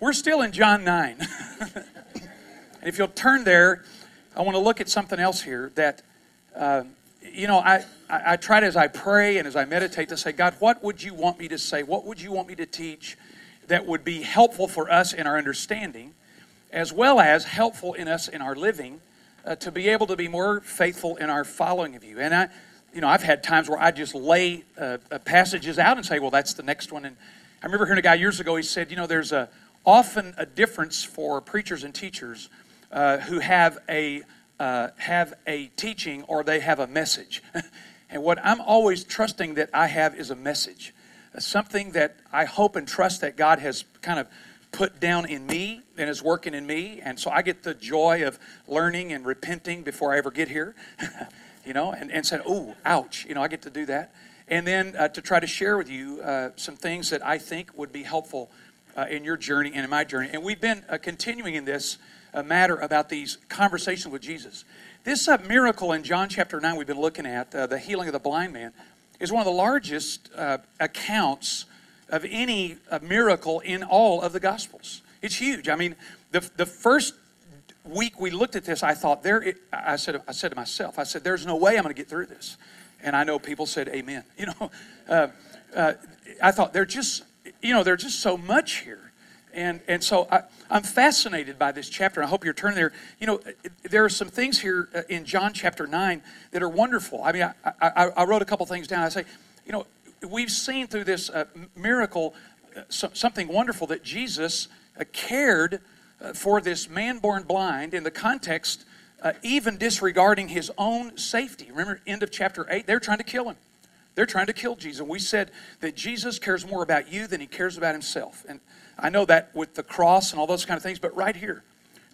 We're still in John 9. and if you'll turn there, I want to look at something else here that, uh, you know, I, I, I try to, as I pray and as I meditate, to say, God, what would you want me to say? What would you want me to teach that would be helpful for us in our understanding, as well as helpful in us in our living, uh, to be able to be more faithful in our following of you? And I, you know, I've had times where I just lay uh, uh passages out and say, well, that's the next one. And I remember hearing a guy years ago, he said, you know, there's a, often a difference for preachers and teachers uh, who have a, uh, have a teaching or they have a message. and what I'm always trusting that I have is a message, something that I hope and trust that God has kind of put down in me and is working in me. And so I get the joy of learning and repenting before I ever get here, you know, and, and saying, oh, ouch, you know, I get to do that and then uh, to try to share with you uh, some things that I think would be helpful uh, in your journey and in my journey. And we've been uh, continuing in this uh, matter about these conversations with Jesus. This uh, miracle in John chapter 9 we've been looking at, the healing of the blind man, is one of the largest accounts of any miracle in all of the Gospels. It's huge. I mean, the, the first week we looked at this, I thought, there, I, said, I said to myself, I said, there's no way I'm going to get through this. And I know people said amen. You know, uh, uh, I thought they're just, you know, there's just so much here. And, and so I, am fascinated by this chapter. I hope you're turning there. You know, there are some things here uh, in John chapter 9 that are wonderful. I mean, I, I, I wrote a couple things down. I say, you know, we've seen through this uh, miracle uh, something wonderful that Jesus uh, cared uh, for this man born blind in the context uh, even disregarding his own safety. Remember, end of chapter 8, they're trying to kill him. They're trying to kill Jesus. And we said that Jesus cares more about you than he cares about himself. And I know that with the cross and all those kind of things, but right here,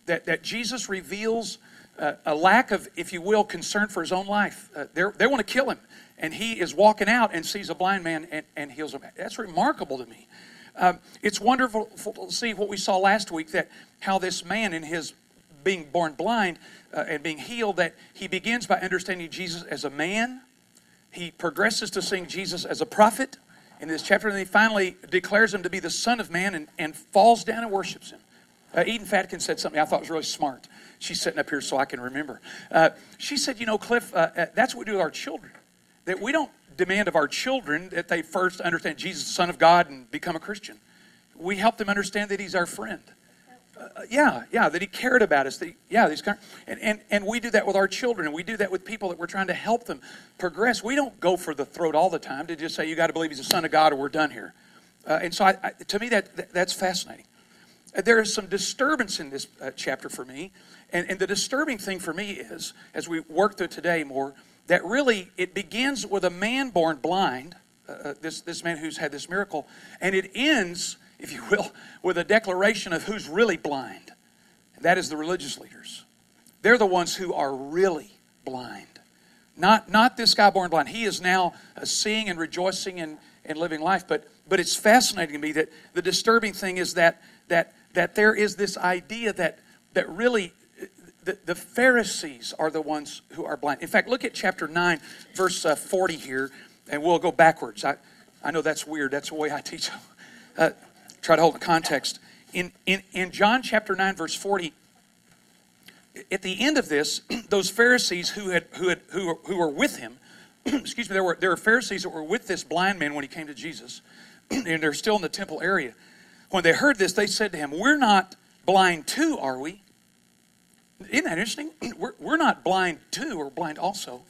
that, that Jesus reveals uh, a lack of, if you will, concern for his own life. Uh, they want to kill him. And he is walking out and sees a blind man and, and heals him. That's remarkable to me. Um, it's wonderful to see what we saw last week that how this man in his being born blind uh, and being healed that he begins by understanding Jesus as a man. He progresses to seeing Jesus as a prophet in this chapter, and he finally declares him to be the Son of Man and, and falls down and worships him. Uh, Eden Fatkin said something I thought was really smart. She's sitting up here so I can remember. Uh, she said, You know, Cliff, uh, uh that's what we do with our children. That we don't demand of our children that they first understand Jesus, the Son of God, and become a Christian. We help them understand that He's our friend uh, yeah, yeah, that he cared about us. That, yeah, these kind, and, and and we do that with our children, and we do that with people that we're trying to help them progress. We don't go for the throat all the time to just say you got to believe he's the son of God or we're done here. Uh, and so, I, I, to me, that, that, that's fascinating. Uh, there is some disturbance in this uh, chapter for me, and and the disturbing thing for me is as we work through today more that really it begins with a man born blind, uh, uh, this this man who's had this miracle, and it ends if you will, with a declaration of who's really blind. And that is the religious leaders. They're the ones who are really blind. Not, not this guy born blind. He is now uh, seeing and rejoicing and, and living life. But, but it's fascinating to me that the disturbing thing is that, that, that there is this idea that, that really the, the Pharisees are the ones who are blind. In fact, look at chapter 9, verse uh, 40 here, and we'll go backwards. I, I know that's weird. That's the way I teach. Uh, try to hold the context. In, in, in John chapter 9, verse 40, at the end of this, those Pharisees who, had, who, had, who, were, who were with him, excuse me, there were, there were Pharisees that were with this blind man when he came to Jesus, and they're still in the temple area. When they heard this, they said to him, We're not blind too, are we? Isn't that interesting? We're, we're not blind too, we're blind also.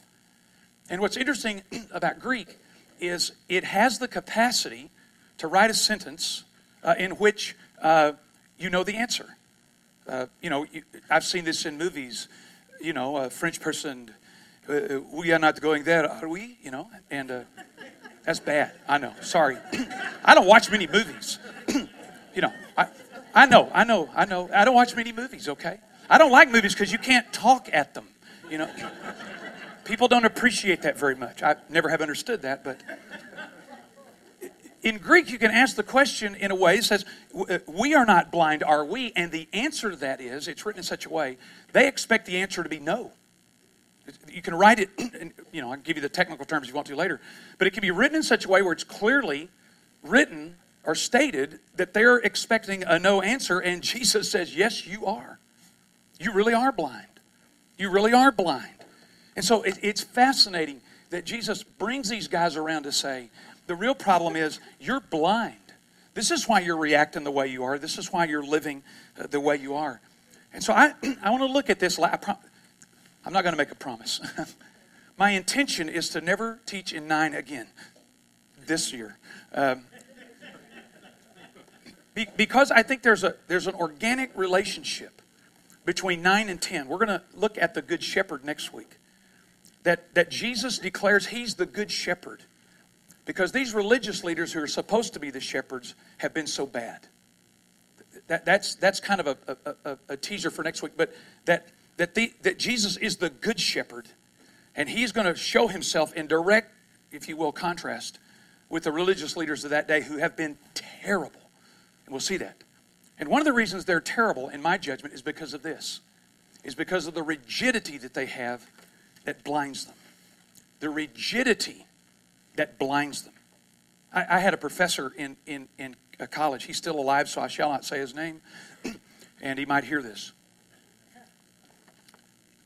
And what's interesting about Greek is it has the capacity to write a sentence uh, in which uh, you know the answer. Uh, you know, you, I've seen this in movies. You know, a French person, uh, we are not going there, are we? You know, and uh, that's bad. I know. Sorry. I don't watch many movies. you know, I, I know, I know, I know. I don't watch many movies, okay? I don't like movies because you can't talk at them. You know, people don't appreciate that very much. I never have understood that, but in Greek, you can ask the question in a way that says, uh, We are not blind, are we? And the answer to that is, it's written in such a way, they expect the answer to be no. You can write it, and, you know, I can give you the technical terms if you want to later, but it can be written in such a way where it's clearly written or stated that they're expecting a no answer, and Jesus says, Yes, you are. You really are blind. You really are blind. And so it, it's fascinating that Jesus brings these guys around to say, the real problem is you're blind. This is why you're reacting the way you are. This is why you're living uh, the way you are. And so I, I want to look at this. I'm not going to make a promise. My intention is to never teach in nine again this year. Um, be, because I think there's, a, there's an organic relationship between 9 and 10. We're going to look at the Good Shepherd next week. That, that Jesus declares he's the Good Shepherd. Because these religious leaders who are supposed to be the shepherds have been so bad. That, that's, that's kind of a, a, a teaser for next week. But that, that, the, that Jesus is the Good Shepherd, and he's going to show himself in direct, if you will, contrast with the religious leaders of that day who have been terrible. And we'll see that. And one of the reasons they're terrible, in my judgment, is because of this, is because of the rigidity that they have that blinds them. The rigidity that blinds them. I, I had a professor in, in, in college. He's still alive, so I shall not say his name, and he might hear this.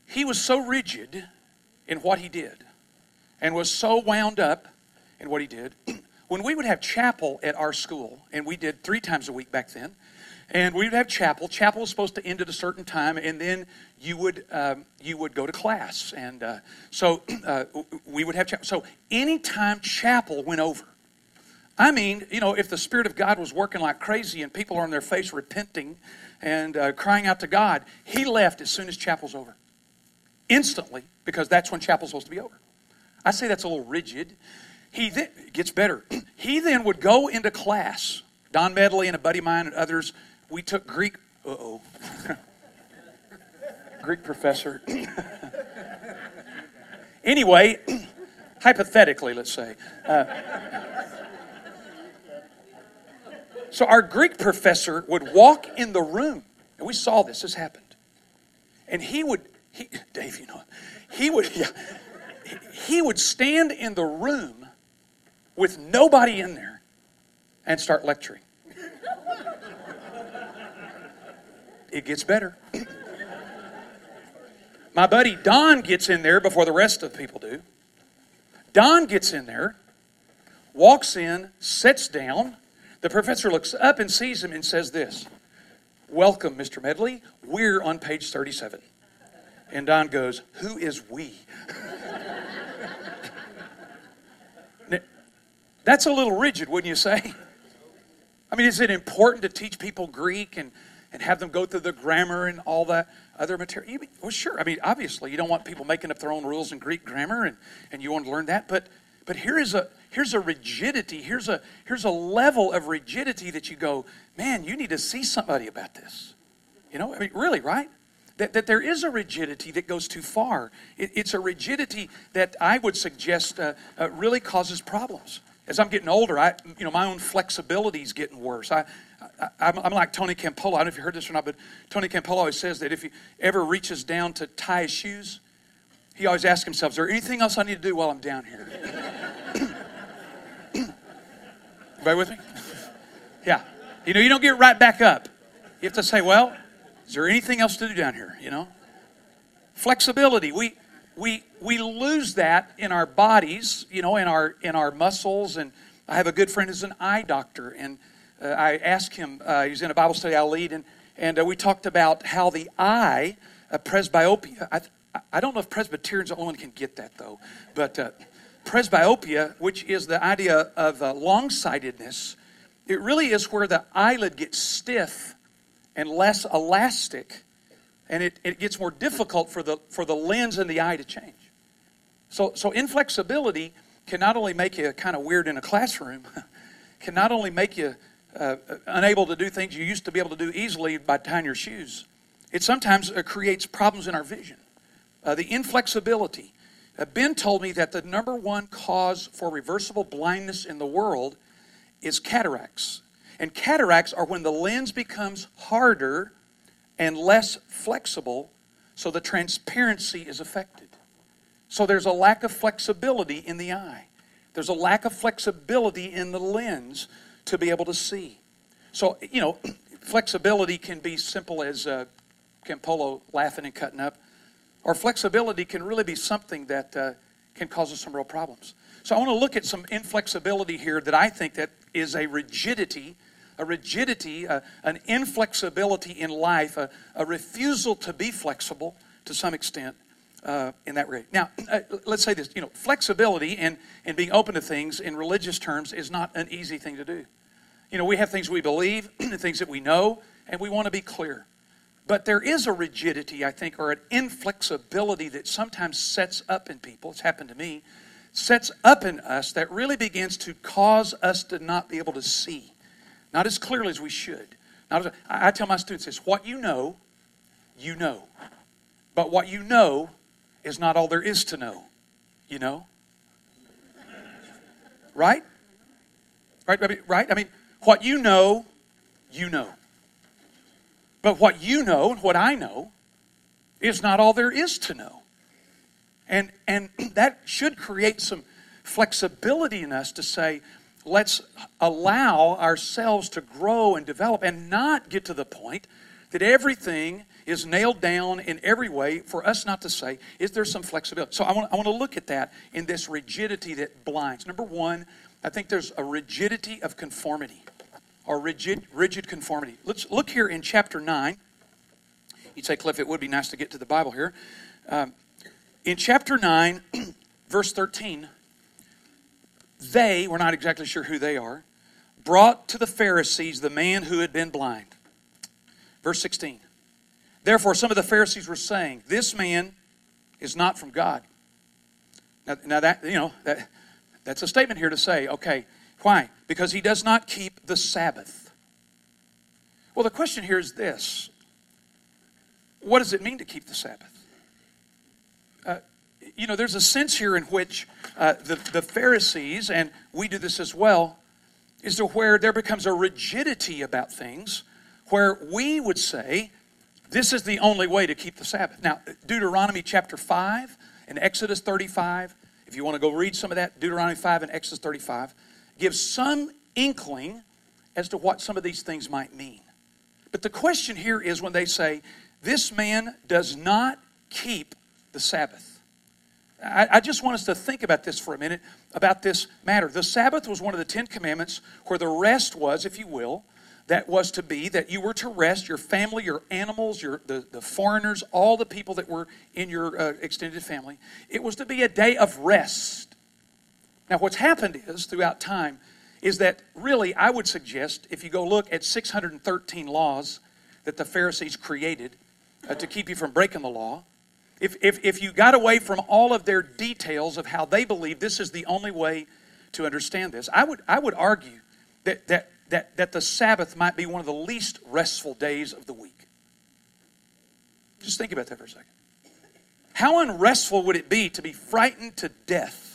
He was so rigid in what he did and was so wound up in what he did. when we would have chapel at our school, and we did three times a week back then, and we would have chapel. Chapel was supposed to end at a certain time, and then you would um, you would go to class, and uh, so uh, we would have chapel. So anytime chapel went over, I mean, you know, if the Spirit of God was working like crazy and people are on their face repenting and uh, crying out to God, He left as soon as chapel's over, instantly, because that's when chapel's supposed to be over. I say that's a little rigid. He then, gets better. He then would go into class. Don Medley and a buddy of mine and others we took Greek. Uh oh. Greek professor. anyway, hypothetically, let's say. Uh, so our Greek professor would walk in the room, and we saw this. This happened, and he would. He, Dave, you know, he would. Yeah, he would stand in the room with nobody in there and start lecturing. It gets better. My buddy Don gets in there before the rest of the people do. Don gets in there, walks in, sits down. The professor looks up and sees him and says this Welcome, Mr. Medley. We're on page 37. And Don goes, Who is we? That's a little rigid, wouldn't you say? I mean, is it important to teach people Greek and and have them go through the grammar and all that other material. Well, sure. I mean, obviously, you don't want people making up their own rules in Greek grammar, and, and you want to learn that. But but here is a here's a rigidity. Here's a here's a level of rigidity that you go, man, you need to see somebody about this. You know, I mean, really, right? That, that there is a rigidity that goes too far. It, it's a rigidity that I would suggest uh, uh, really causes problems. As I'm getting older, I you know my own flexibility is getting worse. I I'm, I'm, like Tony Campolo. I don't know if you heard this or not, but Tony Campolo always says that if he ever reaches down to tie his shoes, he always asks himself, Is there anything else I need to do while I'm down here? Everybody with me? Yeah. You know, you don't get right back up. You have to say, Well, is there anything else to do down here? You know? Flexibility. We, we, we lose that in our bodies, you know, in our, in our muscles. And I have a good friend who's an eye doctor, and uh, I asked him, uh, he was in a Bible study I lead, and, and uh, we talked about how the eye, uh, presbyopia, I, I don't know if Presbyterians are the only one can get that though, but uh, presbyopia, which is the idea of uh, long sightedness, it really is where the eyelid gets stiff and less elastic, and it, it gets more difficult for the, for the lens in the eye to change. So, so inflexibility can not only make you kind of weird in a classroom, can not only make you uh, unable to do things you used to be able to do easily by tying your shoes. It sometimes uh, creates problems in our vision. Uh, the inflexibility. Uh, ben told me that the number one cause for reversible blindness in the world is cataracts. And cataracts are when the lens becomes harder and less flexible, so the transparency is affected. So there's a lack of flexibility in the eye. There's a lack of flexibility in the lens to be able to see. So, you know, flexibility can be simple as uh, Campolo laughing and cutting up, or flexibility can really be something that uh, can cause us some real problems. So I want to look at some inflexibility here that I think that is a rigidity, a rigidity, uh, an inflexibility in life, a, a, refusal to be flexible to some extent uh, in that way. Now, uh, let's say this, you know, flexibility and, and being open to things in religious terms is not an easy thing to do. You know, we have things we believe, things that we know, and we want to be clear. But there is a rigidity, I think, or an inflexibility that sometimes sets up in people. It's happened to me. Sets up in us that really begins to cause us to not be able to see, not as clearly as we should. Not as, I tell my students this what you know, you know. But what you know is not all there is to know. You know? Right? Right? Right? I mean, what you know, you know. But what you know and what I know is not all there is to know. And, and that should create some flexibility in us to say, let's allow ourselves to grow and develop and not get to the point that everything is nailed down in every way for us not to say, is there some flexibility? So I want, I want to look at that in this rigidity that blinds. Number one, I think there's a rigidity of conformity or rigid, rigid conformity. Let's look here in chapter 9. You'd say, Cliff, it would be nice to get to the Bible here. Um, in chapter 9, verse 13, they, we're not exactly sure who they are, brought to the Pharisees the man who had been blind. Verse 16. Therefore, some of the Pharisees were saying, This man is not from God. Now, now that, you know, that, that's a statement here to say, okay, why? Because he does not keep the Sabbath. Well, the question here is this What does it mean to keep the Sabbath? Uh, you know, there's a sense here in which uh, the, the Pharisees, and we do this as well, is to where there becomes a rigidity about things where we would say, this is the only way to keep the Sabbath. Now, Deuteronomy chapter 5 and Exodus 35, if you want to go read some of that, Deuteronomy 5 and Exodus 35, gives some inkling as to what some of these things might mean. But the question here is when they say, This man does not keep the Sabbath. I, I, just want us to think about this for a minute, about this matter. The Sabbath was one of the Ten Commandments where the rest was, if you will, that was to be that you were to rest your family, your animals, your the, the foreigners, all the people that were in your uh, extended family. It was to be a day of rest. Now, what's happened is, throughout time, is that really, I would suggest, if you go look at 613 laws that the Pharisees created uh, to keep you from breaking the law, if, if, if you got away from all of their details of how they believe this is the only way to understand this, I would, I would argue that, that, that, that the Sabbath might be one of the least restful days of the week. Just think about that for a second. How unrestful would it be to be frightened to death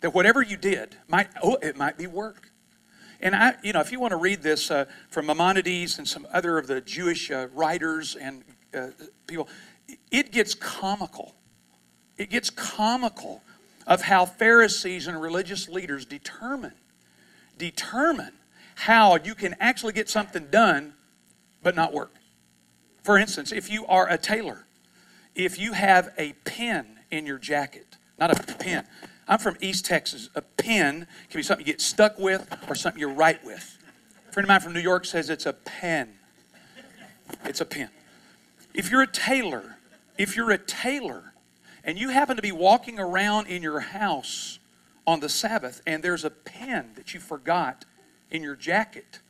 that whatever you did might oh it might be work and i you know if you want to read this uh, from maimonides and some other of the jewish uh, writers and uh, people it gets comical it gets comical of how pharisees and religious leaders determine determine how you can actually get something done but not work for instance if you are a tailor if you have a pen in your jacket not a pen I'm from East Texas. A pen can be something you get stuck with or something you write with. A friend of mine from New York says it's a pen. It's a pen. If you're a tailor, if you're a tailor and you happen to be walking around in your house on the Sabbath and there's a pen that you forgot in your jacket,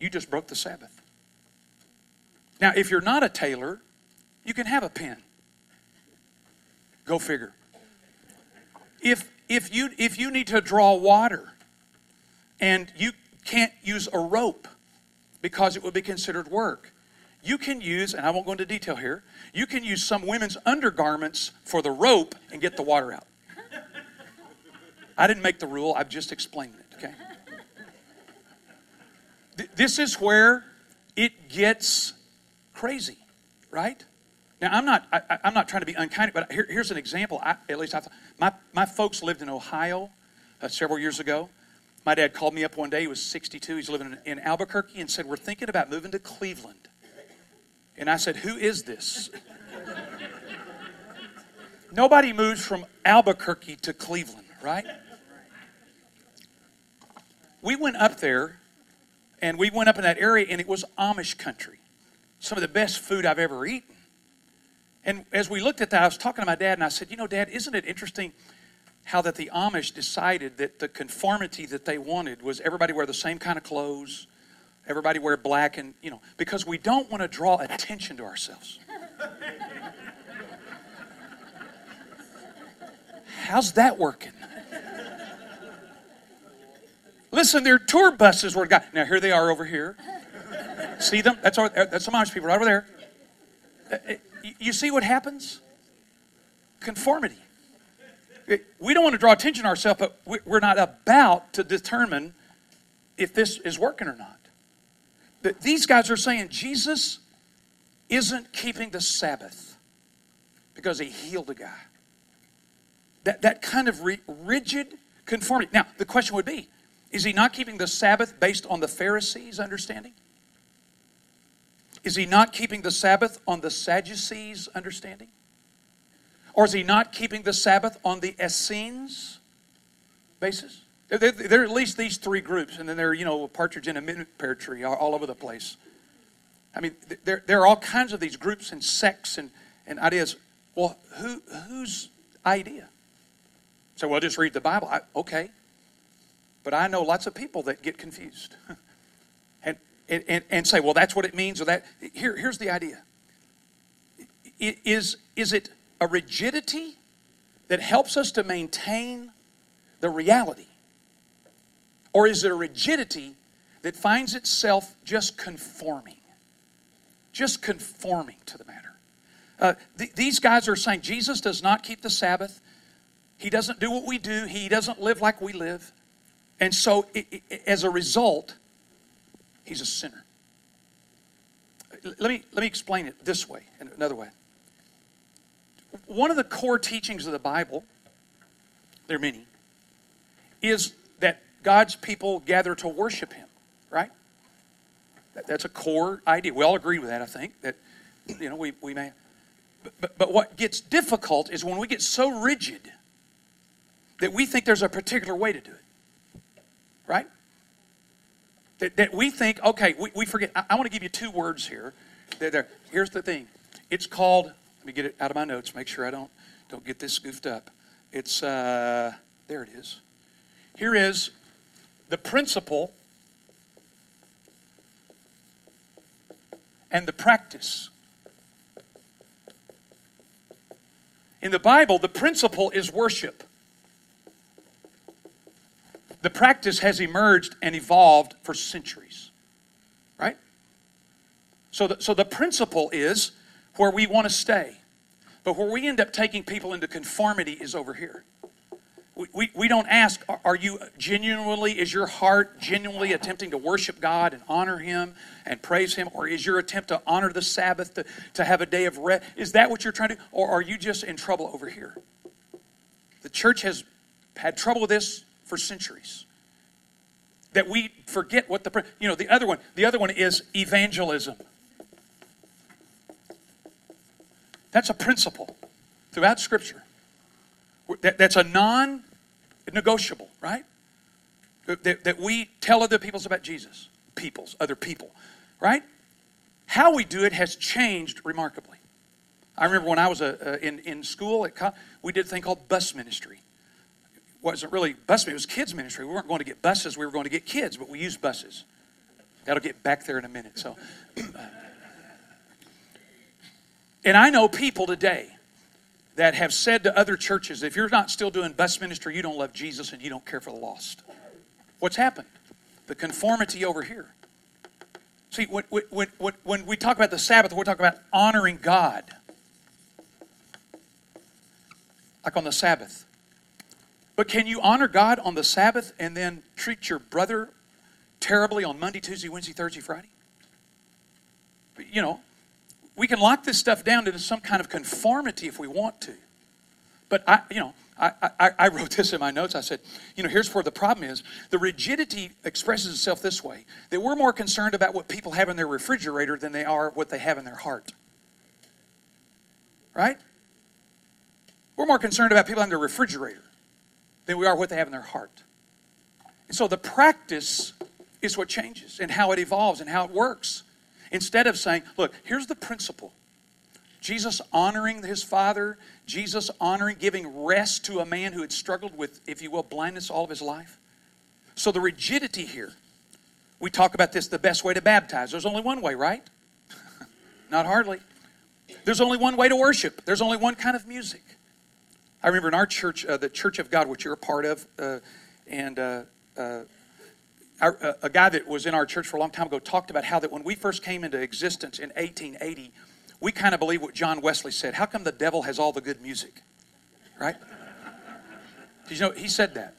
you just broke the Sabbath. Now, if you're not a tailor, you can have a pen. Go figure. If if you if you need to draw water and you can't use a rope because it would be considered work you can use and i won't go into detail here you can use some women's undergarments for the rope and get the water out i didn't make the rule i've just explained it okay this is where it gets crazy right now, I'm not, I, am not trying to be unkind, but here, here's an example. I, at least I thought, my, my folks lived in Ohio uh, several years ago, My dad called me up one day. He was 62. He's living in Albuquerque and said, We're thinking about moving to Cleveland. And I said, Who is this? Nobody moves from Albuquerque to Cleveland, right? We went up there and we went up in that area and it was Amish country. Some of the best food I've ever eaten. And as we looked at that, I was talking to my dad and I said, You know, Dad, isn't it interesting how that the Amish decided that the conformity that they wanted was everybody wear the same kind of clothes, everybody wear black, and, you know, because we don't want to draw attention to ourselves. How's that working? Listen, their tour buses were got. Now here they are over here. See them? That's our, that's some Amish people right over there. Uh, uh, you see what happens? Conformity. We don't want to draw attention to ourselves, but we're not about to determine if this is working or not. But these guys are saying Jesus isn't keeping the Sabbath because he healed a guy. That, that kind of rigid conformity. Now, the question would be is he not keeping the Sabbath based on the Pharisees' understanding? Is he not keeping the Sabbath on the Sadducees' understanding? Or is he not keeping the Sabbath on the Essenes basis? There, are at least these three groups, and then there are, you know, a partridge in a pear tree all, all over the place. I mean, there, there are all kinds of these groups and sects and, and ideas. Well, who, whose idea? So, well, just read the Bible. I, okay. But I know lots of people that get confused and, and, and say, well, that's what it means, or that. Here, here's the idea is, is it a rigidity that helps us to maintain the reality? Or is it a rigidity that finds itself just conforming? Just conforming to the matter. Uh, th- these guys are saying Jesus does not keep the Sabbath. He doesn't do what we do. He doesn't live like we live. And so, it, it, as a result, he's a sinner. Let me, let me explain it this way, another way. One of the core teachings of the Bible, there are many, is that God's people gather to worship Him, right? That, that's a core idea. We all agree with that, I think, that, you know, we, we may. But, but what gets difficult is when we get so rigid that we think there's a particular way to do it. Right? That, that we think, okay, we, we forget. I, I want to give you two words here. They're, they're, here's the thing it's called, let me get it out of my notes, make sure I don't, don't get this goofed up. It's, uh, there it is. Here is the principle and the practice. In the Bible, the principle is worship the practice has emerged and evolved for centuries. Right? So the, so the principle is where we want to stay. But where we end up taking people into conformity is over here. We, we, we don't ask, are you genuinely, is your heart genuinely attempting to worship God and honor Him and praise Him? Or is your attempt to honor the Sabbath, to, to have a day of rest? Is that what you're trying to? Or are you just in trouble over here? The church has had trouble with this for centuries. That we forget what the you know the other one the other one is evangelism. That's a principle throughout Scripture. That, that's a non-negotiable, right? That, that we tell other peoples about Jesus, peoples, other people, right? How we do it has changed remarkably. I remember when I was a, uh, in, in school, at, we did a thing called bus ministry wasn't really bus ministry, it was kids ministry. We weren't going to get buses, we were going to get kids, but we used buses. That'll get back there in a minute. So, and I know people today that have said to other churches, if you're not still doing bus ministry, you don't love Jesus and you don't care for the lost. What's happened? The conformity over here. See, when, when, when, when we talk about the Sabbath, we're talking about honoring God. Like on the Sabbath. But can you honor God on the Sabbath and then treat your brother terribly on Monday, Tuesday, Wednesday, Thursday, Friday? You know, we can lock this stuff down into some kind of conformity if we want to. But I, you know, I, I, I, wrote this in my notes. I said, you know, here's where the problem is. The rigidity expresses itself this way that we're more concerned about what people have in their refrigerator than they are what they have in their heart. Right? We're more concerned about people in their refrigerator than we are what they have in their heart. And so the practice is what changes and how it evolves and how it works. Instead of saying, look, here's the principle Jesus honoring his father, Jesus honoring, giving rest to a man who had struggled with, if you will, blindness all of his life. So the rigidity here, we talk about this the best way to baptize. There's only one way, right? Not hardly. There's only one way to worship, there's only one kind of music. I remember in our church, uh, the Church of God, which you're a part of, uh, and uh, uh our, uh, a guy that was in our church for a long time ago talked about how that when we first came into existence in 1880, we kind of believe what John Wesley said. How come the devil has all the good music? Right? Did you know he said that?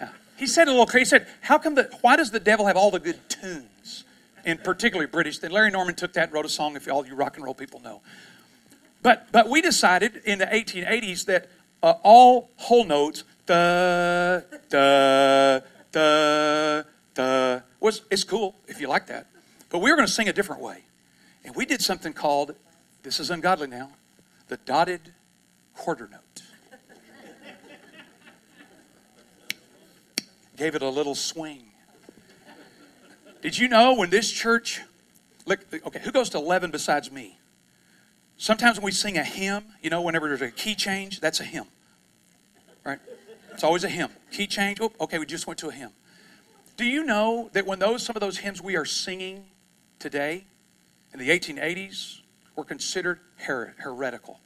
Yeah. He said a little crazy. He said, "How come the? Why does the devil have all the good tunes?" And particularly British. Then Larry Norman took that and wrote a song. If all you rock and roll people know, but, but we decided in the 1880s that uh, all whole notes, da, da, da, da, was, it's cool if you like that. But we were going to sing a different way. And we did something called, this is ungodly now, the dotted quarter note. Gave it a little swing. Did you know when this church, look, okay, who goes to 11 besides me? Sometimes when we sing a hymn, you know, whenever there's a key change, that's a hymn. Right? It's always a hymn. Key change, oh, okay, we just went to a hymn. Do you know that when those some of those hymns we are singing today in the 1880s were considered her- heretical?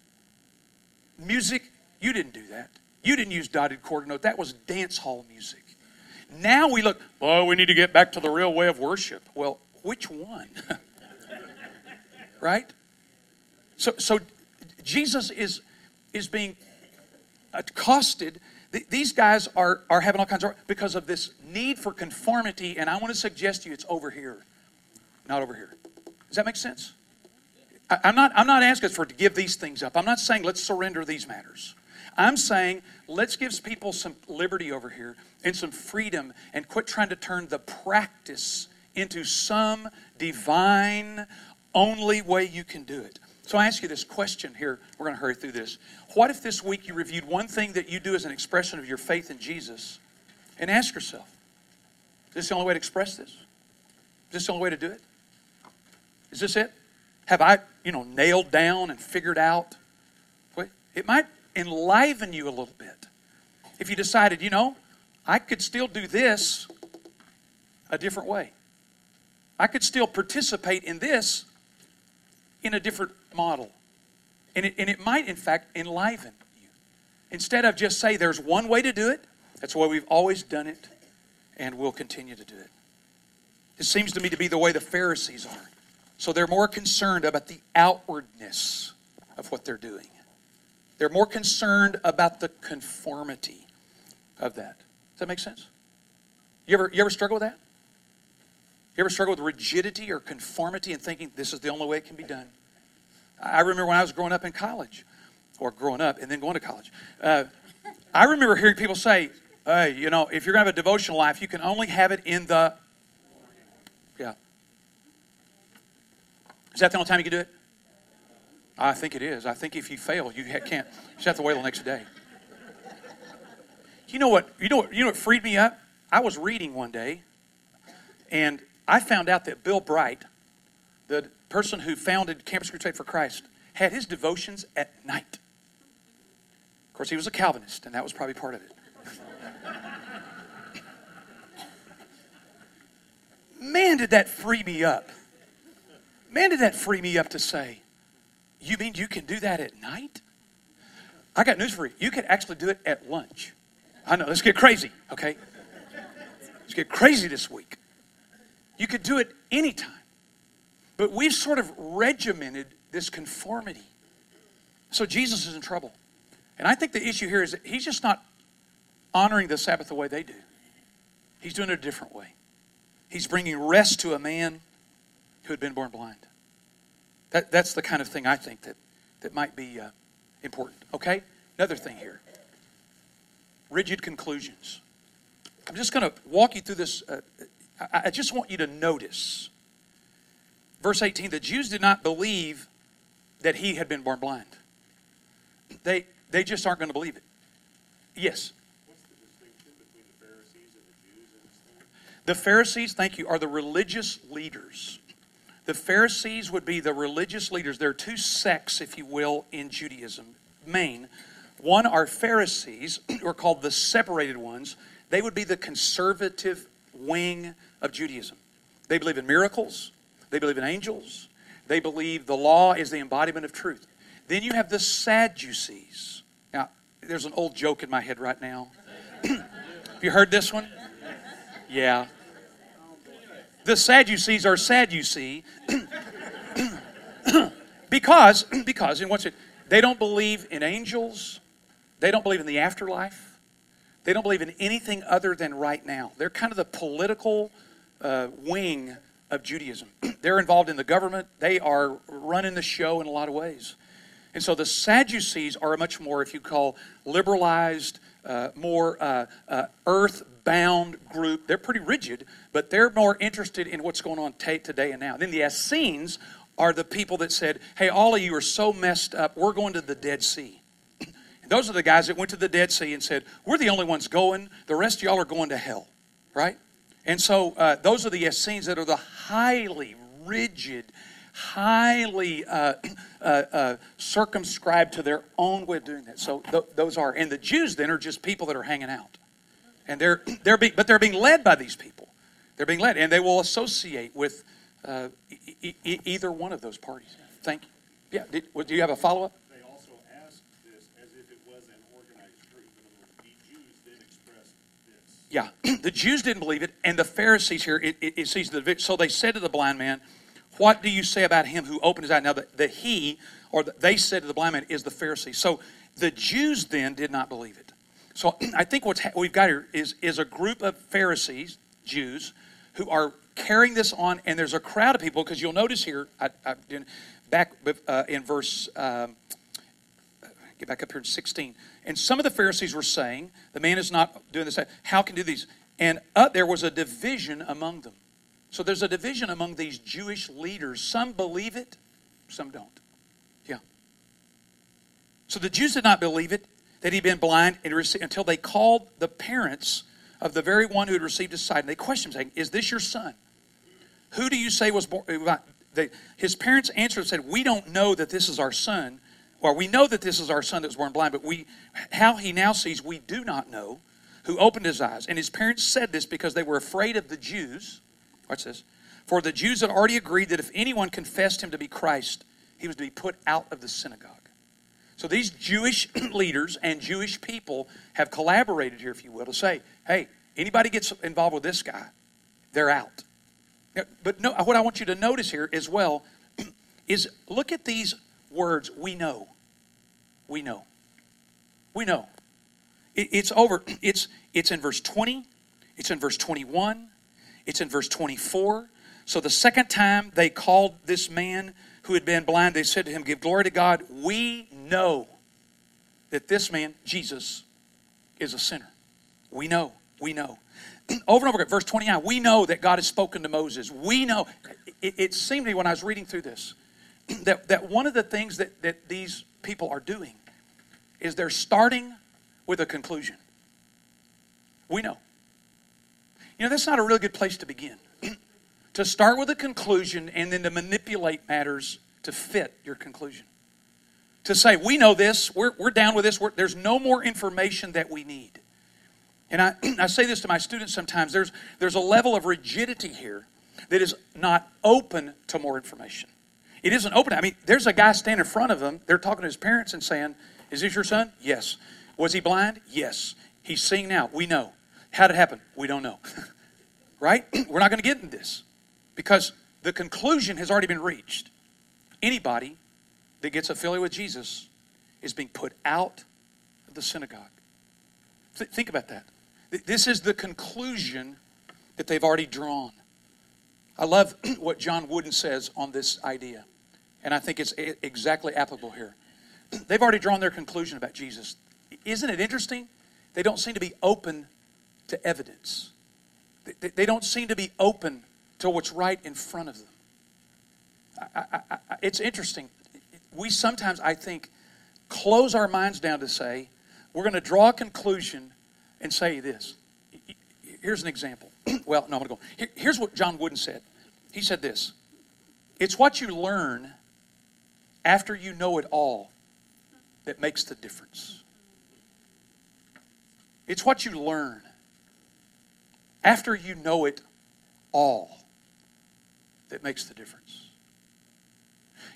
Music, you didn't do that. You didn't use dotted quarter note. That was dance hall music. Now we look, oh, we need to get back to the real way of worship. Well, which one? right? So, so Jesus is, is being accosted. These guys are, are having all kinds of, because of this need for conformity, and I want to suggest to you it's over here, not over here. Does that make sense? I, I'm not, I'm not asking for to give these things up. I'm not saying let's surrender these matters. I'm saying let's give people some liberty over here and some freedom and quit trying to turn the practice into some divine only way you can do it. So I ask you this question here. We're going to hurry through this. What if this week you reviewed one thing that you do as an expression of your faith in Jesus and ask yourself, is this the only way to express this? Is this the only way to do it? Is this it? Have I, you know, nailed down and figured out? It might enliven you a little bit if you decided, you know, I could still do this a different way. I could still participate in this in a different model. And it, and it might, in fact, enliven you. Instead of just say there's one way to do it, that's the way we've always done it, and we'll continue to do it. It seems to me to be the way the Pharisees are. So they're more concerned about the outwardness of what they're doing. They're more concerned about the conformity of that. Does that make sense? You ever, you ever struggle with that? You ever struggle with rigidity or conformity and thinking this is the only way it can be done? I remember when I was growing up in college, or growing up and then going to college. Uh, I remember hearing people say, hey, you know, if you're going to have a devotional life, you can only have it in the. Yeah. Is that the only time you can do it? I think it is. I think if you fail, you can't. You just have to wait the next day. You know what? You know what? You know what freed me up? I was reading one day, and I found out that Bill Bright, the person who founded Campus Crusade for Christ, had his devotions at night. Of course, he was a Calvinist, and that was probably part of it. Man, did that free me up. Man, did that free me up to say, You mean you can do that at night? I got news for you. You can actually do it at lunch. I know, let's get crazy, okay? Let's get crazy this week. You could do it anytime. But we've sort of regimented this conformity. So Jesus is in trouble. And I think the issue here is that he's just not honoring the Sabbath the way they do. He's doing it a different way. He's bringing rest to a man who had been born blind. That, that's the kind of thing I think that, that might be uh, important. Okay? another thing here rigid conclusions. I'm just going to walk you through this. Uh, I, I just want you to notice. Verse 18 the Jews did not believe that he had been born blind. They, they just aren't going to believe it. Yes. What's the distinction between the Pharisees and the Jews in this thing? The Pharisees, thank you, are the religious leaders. The Pharisees would be the religious leaders. There are two sects, if you will, in Judaism, main. One are Pharisees, who are called the separated ones. They would be the conservative wing of Judaism. They believe in miracles, they believe in angels, they believe the law is the embodiment of truth. Then you have the Sadducees. Now, there's an old joke in my head right now. have you heard this one? Yeah. The Sadducees are sad, you see, because because in what's it? They don't believe in angels. They don't believe in the afterlife. They don't believe in anything other than right now. They're kind of the political uh, wing of Judaism. They're involved in the government. They are running the show in a lot of ways. And so the Sadducees are a much more, if you call, liberalized, uh, more uh, uh, earth-bound group. They're pretty rigid, but they're more interested in what's going on t- today and now. And Then the Essenes are the people that said, "Hey, all of you are so messed up. We're going to the Dead Sea." and those are the guys that went to the Dead Sea and said, "We're the only ones going. The rest of y'all are going to hell." Right? And so uh, those are the Essenes that are the highly rigid, highly uh, uh, uh, circumscribed to their own way of doing that. So th- those are, and the Jews then are just people that are hanging out, and they're they're but they're being led by these people. They're being led, and they will associate with uh, e- e- either one of those parties. Thank you. Yeah. Did, do you have a follow up? They also asked this as if it was an organized group. In other words, the Jews did express this. Yeah, the Jews didn't believe it, and the Pharisees here, it, it, it sees the so they said to the blind man, "What do you say about him who opened his eye?" Now, the, the he or the, they said to the blind man is the Pharisee. So the Jews then did not believe it. So I think what we've got here is is a group of Pharisees, Jews, who are carrying this on, and there's a crowd of people because you'll notice here, I, I, back uh, in verse. Um, get back up here in 16. And some of the Pharisees were saying, the man is not doing this. How can do these? And uh, there was a division among them. So there's a division among these Jewish leaders. Some believe it, some don't. Yeah. So the Jews did not believe it that he'd been blind until they called the parents of the very one who had received his sight. And they questioned him, saying, Is this your son? Who do you say was born? His parents answered and said, We don't know that this is our son. Or we know that this is our son that was born blind, but we, how he now sees, we do not know. Who opened his eyes. And his parents said this because they were afraid of the Jews. Watch this. For the Jews had already agreed that if anyone confessed him to be Christ, he was to be put out of the synagogue. So these Jewish leaders and Jewish people have collaborated here, if you will, to say, hey, anybody gets involved with this guy, they're out. But no, what I want you to notice here as well is look at these words, we know. We know. We know. It, it's over. It's, it's in verse 20, it's in verse 21, it's in verse 24. So the second time they called this man who had been blind, they said to him, Give glory to God. We know that this man, Jesus, is a sinner. We know. We know. over and over again, verse 29, we know that God has spoken to Moses. We know. It, it seemed to me when I was reading through this that, that one of the things that, that these people are doing is they're starting with a conclusion. We know. You know, that's not a really good place to begin. to start with a conclusion and then to manipulate matters to fit your conclusion. To say, we know this, we're, we're down with this, there's no more information that we need. And I, I say this to my students sometimes there's, there's a level of rigidity here that is not open to more information. It isn't open. I mean, there's a guy standing in front of them. They're talking to his parents and saying, Is this your son? Yes. Was he blind? Yes. He's seeing now. We know. How did it happen? We don't know. right? We're not going to get into this because the conclusion has already been reached. Anybody that gets affiliated with Jesus is being put out of the synagogue. Th- think about that. This is the conclusion that they've already drawn. I love what John Wooden says on this idea, and I think it's exactly applicable here. They've already drawn their conclusion about Jesus. isn't it interesting? They don't seem to be open to evidence. They, they don't seem to be open to what's right in front of them. I, I, I, it's interesting. We sometimes, I think, close our minds down to say, we're going to draw a conclusion and say this. Here's an example. well, no, I'm going to go. Here, here's what John Wooden said. He said this It's what you learn after you know it all that makes the difference. It's what you learn after you know it all that makes the difference.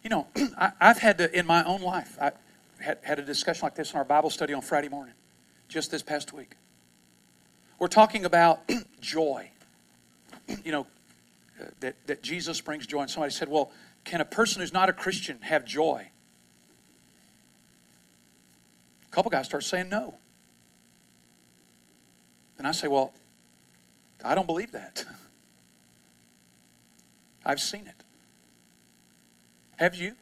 You know, I, have had to, in my own life, I had, had a discussion like this in our Bible study on Friday morning, just this past week. We're talking about joy. You know, uh, that, that Jesus brings joy. And somebody said, well, can a person who's not a Christian have joy? A couple guys start saying no. And I say, well, I don't believe that. I've seen it. Have you?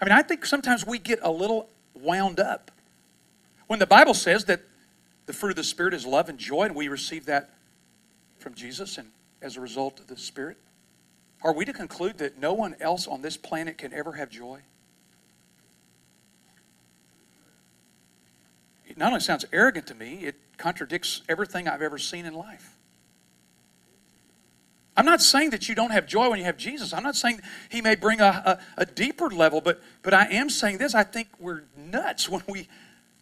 I mean, I think sometimes we get a little wound up. When the Bible says that the fruit of the Spirit is love and joy, and we receive that from Jesus and as a result of the Spirit, are we to conclude that no one else on this planet can ever have joy? It not only sounds arrogant to me, it contradicts everything I've ever seen in life. I'm not saying that you don't have joy when you have Jesus. I'm not saying he may bring a, a, a, deeper level, but, but I am saying this. I think we're nuts when we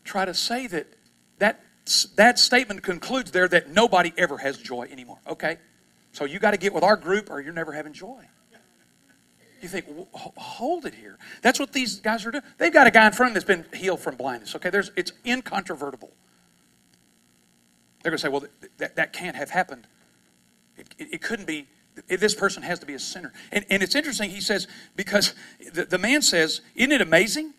try to say that that, that statement concludes there that nobody ever has joy anymore. Okay? So you got to get with our group or you're never having joy. You think, hold it here. That's what these guys are doing. They've got a guy in front of them that's been healed from blindness. Okay, There's, it's incontrovertible. They're going to say, well, that, that can't have happened. It, it, it couldn't be. This person has to be a sinner. And, and it's interesting, he says, because the, the man says, Isn't it amazing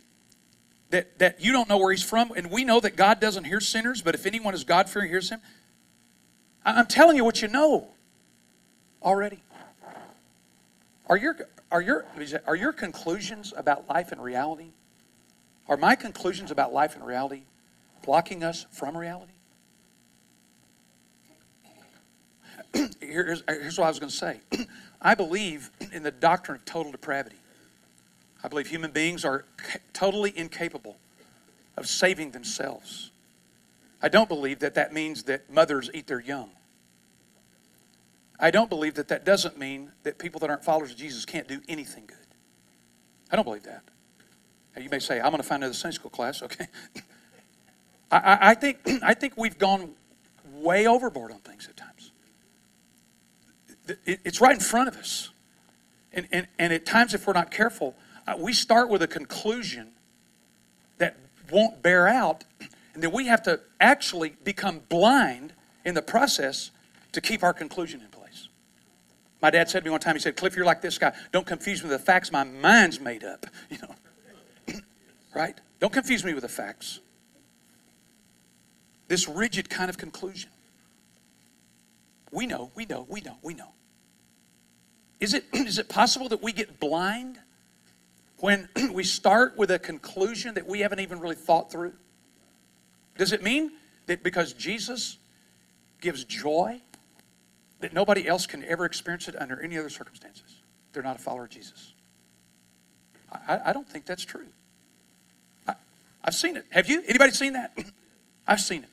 that, that you don't know where he's from? And we know that God doesn't hear sinners, but if anyone is God fearing, hears him. I'm telling you what you know already. Are your, are, your, are your conclusions about life and reality, are my conclusions about life and reality blocking us from reality? here's, here's what I was going to say. I believe in the doctrine of total depravity. I believe human beings are totally incapable of saving themselves. I don't believe that that means that mothers eat their young. I don't believe that that doesn't mean that people that aren't followers of Jesus can't do anything good. I don't believe that. Now you may say, I'm going to find another Sunday school class. Okay. I, I, think, I think we've gone way overboard on things at times. It, it's right in front of us. And, and, and at times, if we're not careful, uh, we start with a conclusion that won't bear out, and then we have to actually become blind in the process to keep our conclusion in my dad said to me one time, he said, Cliff, you're like this guy. Don't confuse me with the facts. My mind's made up. You know. right? Don't confuse me with the facts. This rigid kind of conclusion. We know, we know, we know, we know. Is it, is it possible that we get blind when we start with a conclusion that we haven't even really thought through? Does it mean that because Jesus gives joy that nobody else can ever experience it under any other circumstances. They're not a follower of Jesus. I, I don't think that's true. I, have seen it. Have you? Anybody seen that? I've seen it.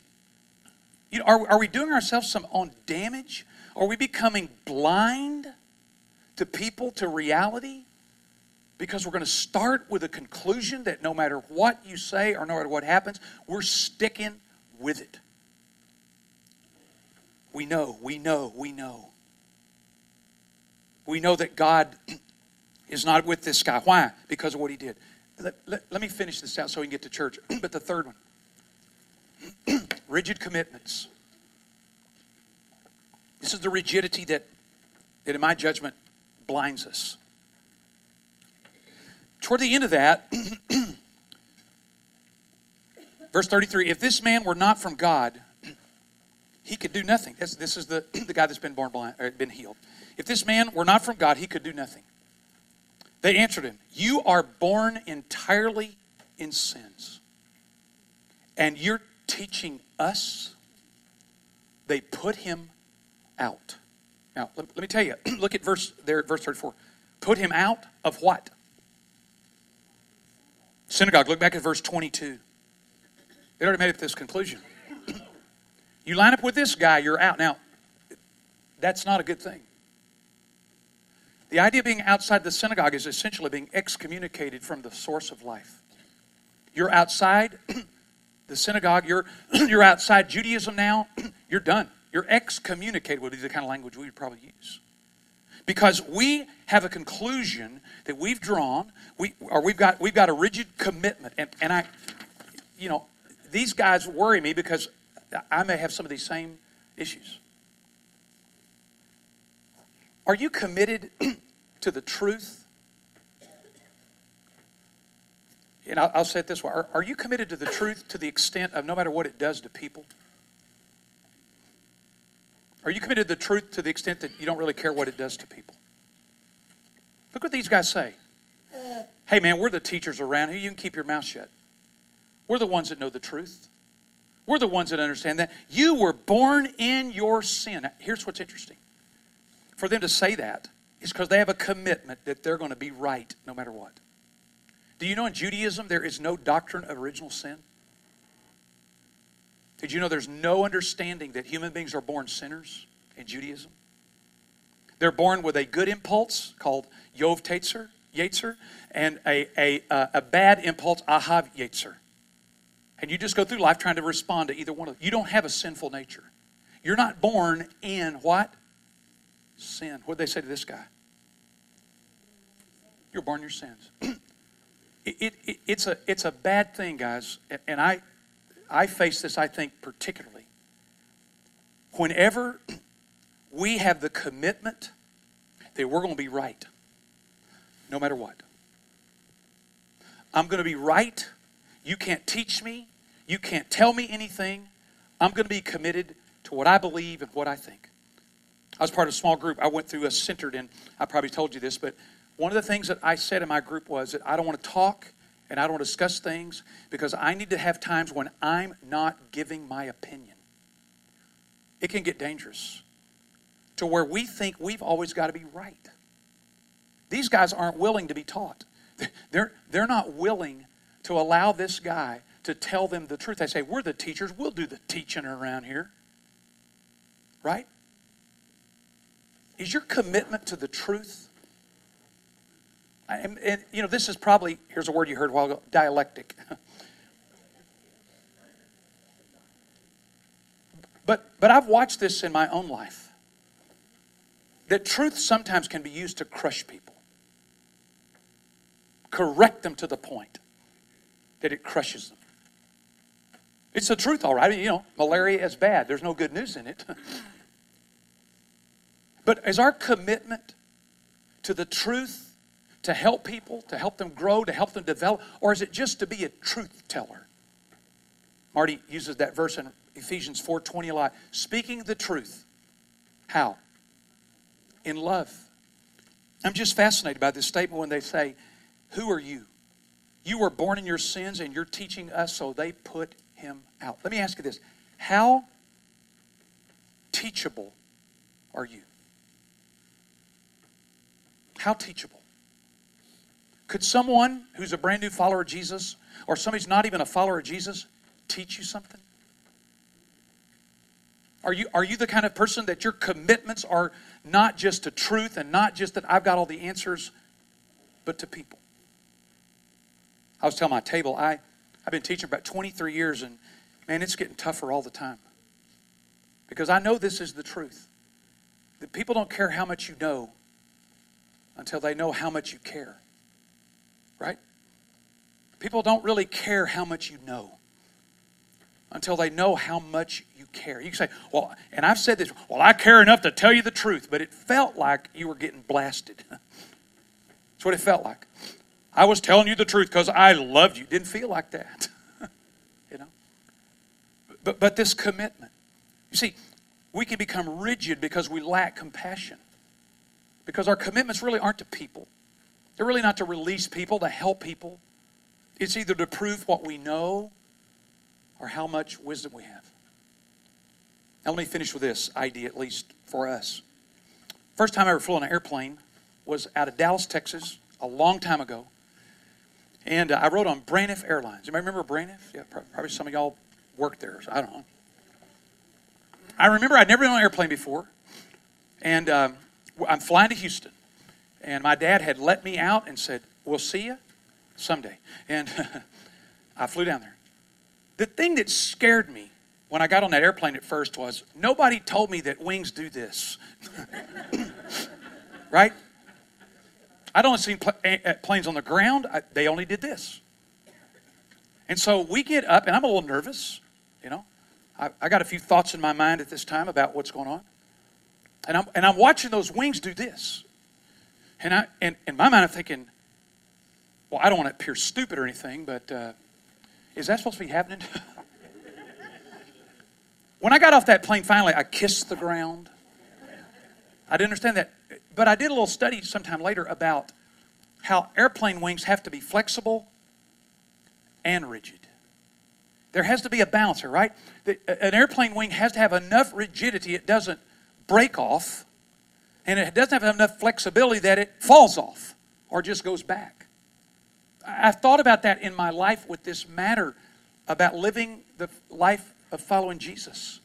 You know, are, are we doing ourselves some own damage? Are we becoming blind to people, to reality? Because we're going to start with a conclusion that no matter what you say or no matter what happens, we're sticking with it. We know, we know, we know. We know that God is not with this guy. Why? Because of what he did. Let, let, let me finish this out so we can get to church. but the third one rigid commitments. This is the rigidity that, that, in my judgment, blinds us. Toward the end of that, verse 33 if this man were not from God, he could do nothing. This, this is the, the guy that's been born blind, or been healed. If this man were not from God, he could do nothing. They answered him, You are born entirely in sins. and you're teaching us, they put him out. Now, let, let me tell you, look at verse there, verse 34. Put him out of what? Synagogue. Look back at verse 22. They already made up this conclusion. You line up with this guy, you're out. Now, that's not a good thing. The idea of being outside the synagogue is essentially being excommunicated from the source of life. You're outside the synagogue, you're, you're outside Judaism now, you're done. You're excommunicated, would be the kind of language we would probably use. Because we have a conclusion that we've drawn, we, or we've got, we've got a rigid commitment. And, and I, you know, these guys worry me because I may have some of these same issues. Are you committed to the truth? And I'll, I'll say it this way are, are you committed to the truth to the extent of no matter what it does to people? Are you committed to the truth to the extent that you don't really care what it does to people? Look what these guys say. Hey, man, we're the teachers around here. You can keep your mouth shut. We're the ones that know the truth. We're the ones that understand that. You were born in your sin. Now, here's what's interesting for them to say that is because they have a commitment that they're going to be right no matter what. Do you know in Judaism there is no doctrine of original sin? Did you know there's no understanding that human beings are born sinners in Judaism? They're born with a good impulse called Yov Tetzer, Yetzer, and a, a, uh, a bad impulse, Ahav Yetzer. And you just go through life trying to respond to either one of them. You don't have a sinful nature. You're not born in what? sin. What did they say to this guy? You're born in your sins. it, it, it, it's, a, it's a bad thing, guys. And I, I face this, I think, particularly. Whenever we have the commitment that we're going to be right, no matter what. I'm going to be right. You can't teach me. You can't tell me anything. I'm going to be committed to what I believe and what I think. I was part of a small group. I went through a centered, and I probably told you this, but one of the things that I said in my group was that I don't want to talk and I don't want to discuss things because I need to have times when I'm not giving my opinion. It can get dangerous to where we think we've always got to be right. These guys aren't willing to be taught. They're, they're not willing to allow this guy to tell them the truth. They say, We're the teachers, we'll do the teaching around here. Right? Is your commitment to the truth? And, and, you know, this is probably, here's a word you heard a while ago dialectic. but, but I've watched this in my own life. That truth sometimes can be used to crush people, correct them to the point that it crushes them. It's the truth, all right. You know, malaria is bad. There's no good news in it. But is our commitment to the truth to help people, to help them grow, to help them develop, or is it just to be a truth teller? Marty uses that verse in Ephesians 4:20 a lot. Speaking the truth. How? In love. I'm just fascinated by this statement when they say, Who are you? You were born in your sins and you're teaching us, so they put him out. Let me ask you this How teachable are you? How teachable? Could someone who's a brand new follower of Jesus, or somebody's not even a follower of Jesus, teach you something? Are you, are you the kind of person that your commitments are not just to truth and not just that I've got all the answers, but to people? I was telling my table, I, I've been teaching about 23 years, and man, it's getting tougher all the time. Because I know this is the truth. That people don't care how much you know, until they know how much you care. Right? People don't really care how much you know until they know how much you care. You can say, well, and I've said this, well, I care enough to tell you the truth, but it felt like you were getting blasted. That's what it felt like. I was telling you the truth because I loved you. Didn't feel like that. you know? But, but this commitment. You see, we can become rigid because we lack compassion because our commitments really aren't to people. They're really not to release people, to help people. It's either to prove what we know or how much wisdom we have. Now, let me finish with this idea, at least for us. First time I ever flew on an airplane was out of Dallas, Texas, a long time ago. And uh, I rode on Braniff Airlines. You remember Braniff? Yeah, probably some of y'all worked there. So I don't know. I remember I'd never been on an airplane before. And um, I'm flying to Houston. And my dad had let me out and said, We'll see you someday. And I flew down there. The thing that scared me when I got on that airplane at first was nobody told me that wings do this. right? I'd only seen pl- planes on the ground, I, they only did this. And so we get up, and I'm a little nervous, you know. I, I got a few thoughts in my mind at this time about what's going on. And I'm, and I'm watching those wings do this. And I, and in my mind, I'm thinking, well, I don't want to appear stupid or anything, but uh, is that supposed to be happening? when I got off that plane finally, I kissed the ground. I didn't understand that. But I did a little study sometime later about how airplane wings have to be flexible and rigid. There has to be a balance right? An airplane wing has to have enough rigidity it doesn't break off, and it doesn't have enough flexibility that it falls off or just goes back. I've thought about that in my life with this matter about living the life of following Jesus.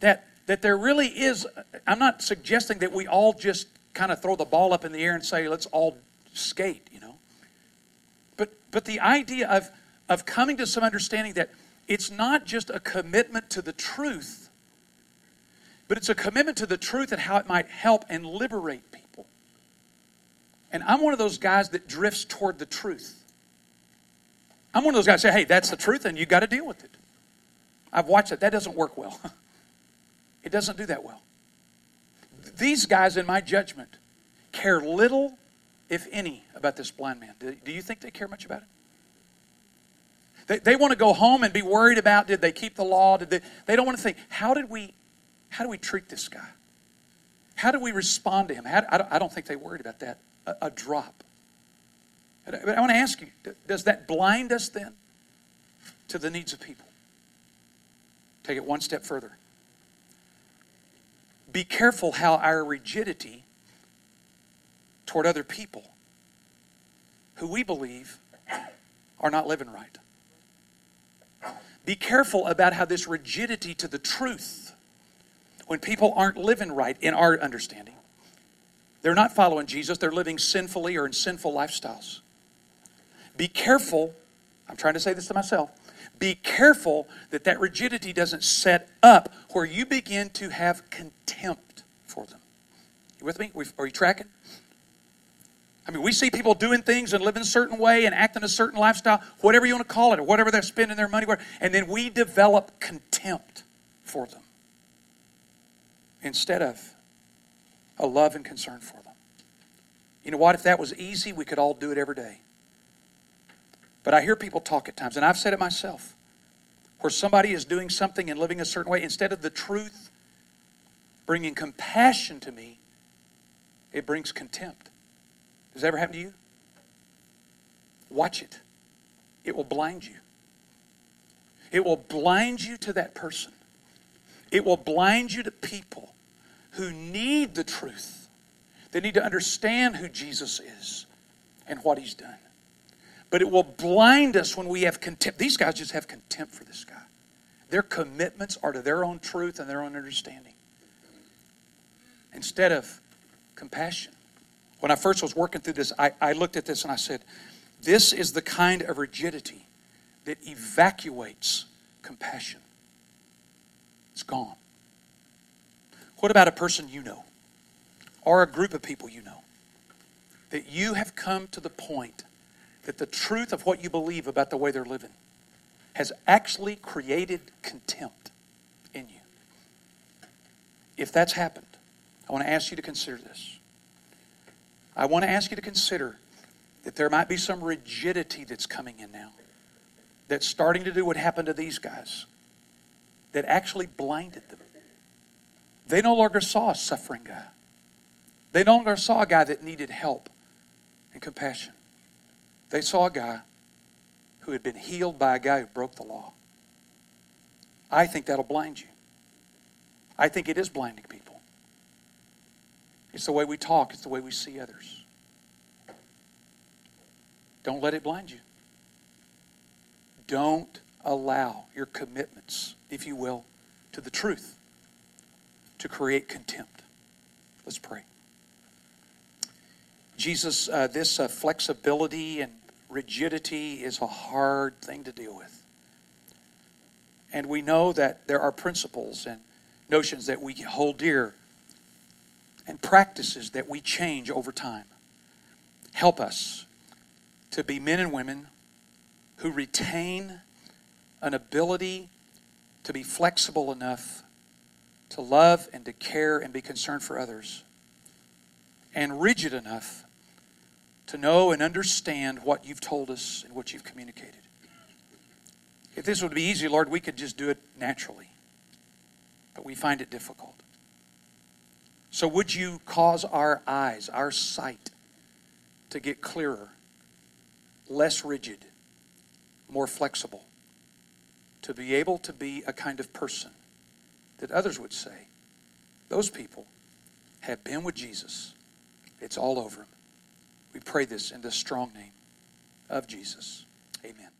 That, that there really is, I'm not suggesting that we all just kind of throw the ball up in the air and say, let's all skate, you know. But, but the idea of, of coming to some understanding that it's not just a commitment to the truth, but it's a commitment to the truth and how it might help and liberate people. And I'm one of those guys that drifts toward the truth. I'm one of those guys that say, hey, that's the truth, and you got to deal with it. I've watched it. That doesn't work well. it doesn't do that well. These guys, in my judgment, care little, if any, about this blind man. Do, you think they care much about it? They, they want to go home and be worried about did they keep the law? Did they, they don't want to think, how did we, how do we treat this guy? How do we respond to him? How, I, don't, I don't think they worried about that a, a drop. But I want to ask you does that blind us then to the needs of people? Take it one step further. Be careful how our rigidity toward other people who we believe are not living right. Be careful about how this rigidity to the truth, when people aren't living right in our understanding, they're not following Jesus, they're living sinfully or in sinful lifestyles. Be careful, I'm trying to say this to myself. Be careful that that rigidity doesn't set up where you begin to have contempt for them. You with me? Are you tracking? I mean, we see people doing things and living a certain way and acting a certain lifestyle, whatever you want to call it, or whatever they're spending their money, and then we develop contempt for them instead of a love and concern for them. You know what? If that was easy, we could all do it every day. But I hear people talk at times, and I've said it myself, where somebody is doing something and living a certain way, instead of the truth bringing compassion to me, it brings contempt. Does that ever happen to you? Watch it. It will blind you. It will blind you to that person. It will blind you to people who need the truth. They need to understand who Jesus is and what he's done. But it will blind us when we have contempt. These guys just have contempt for this guy. Their commitments are to their own truth and their own understanding instead of compassion. When I first was working through this, I, I looked at this and I said, This is the kind of rigidity that evacuates compassion. It's gone. What about a person you know or a group of people you know that you have come to the point that the truth of what you believe about the way they're living has actually created contempt in you. If that's happened, I want to ask you to consider this. I want to ask you to consider that there might be some rigidity that's coming in now that's starting to do what happened to these guys that actually blinded them. They no longer saw a suffering guy. They no longer saw a guy that needed help and compassion. They saw a guy who had been healed by a guy who broke the law. I think that'll blind you. I think it is blinding people. It's the way we talk, it's the way we see others. Don't let it blind you. Don't allow your commitments, if you will, to the truth to create contempt. Let's pray. Jesus, uh, this uh, flexibility and rigidity is a hard thing to deal with. And we know that there are principles and notions that we hold dear and practices that we change over time. Help us to be men and women who retain an ability to be flexible enough to love and to care and be concerned for others, and rigid enough to know and understand what you've told us and what you've communicated. If this would be easy, Lord, we could just do it naturally. But we find it difficult. So would you cause our eyes, our sight, to get clearer, less rigid, more flexible, to be able to be a kind of person that others would say, those people have been with Jesus. It's all over. We pray this in the strong name of Jesus. Amen.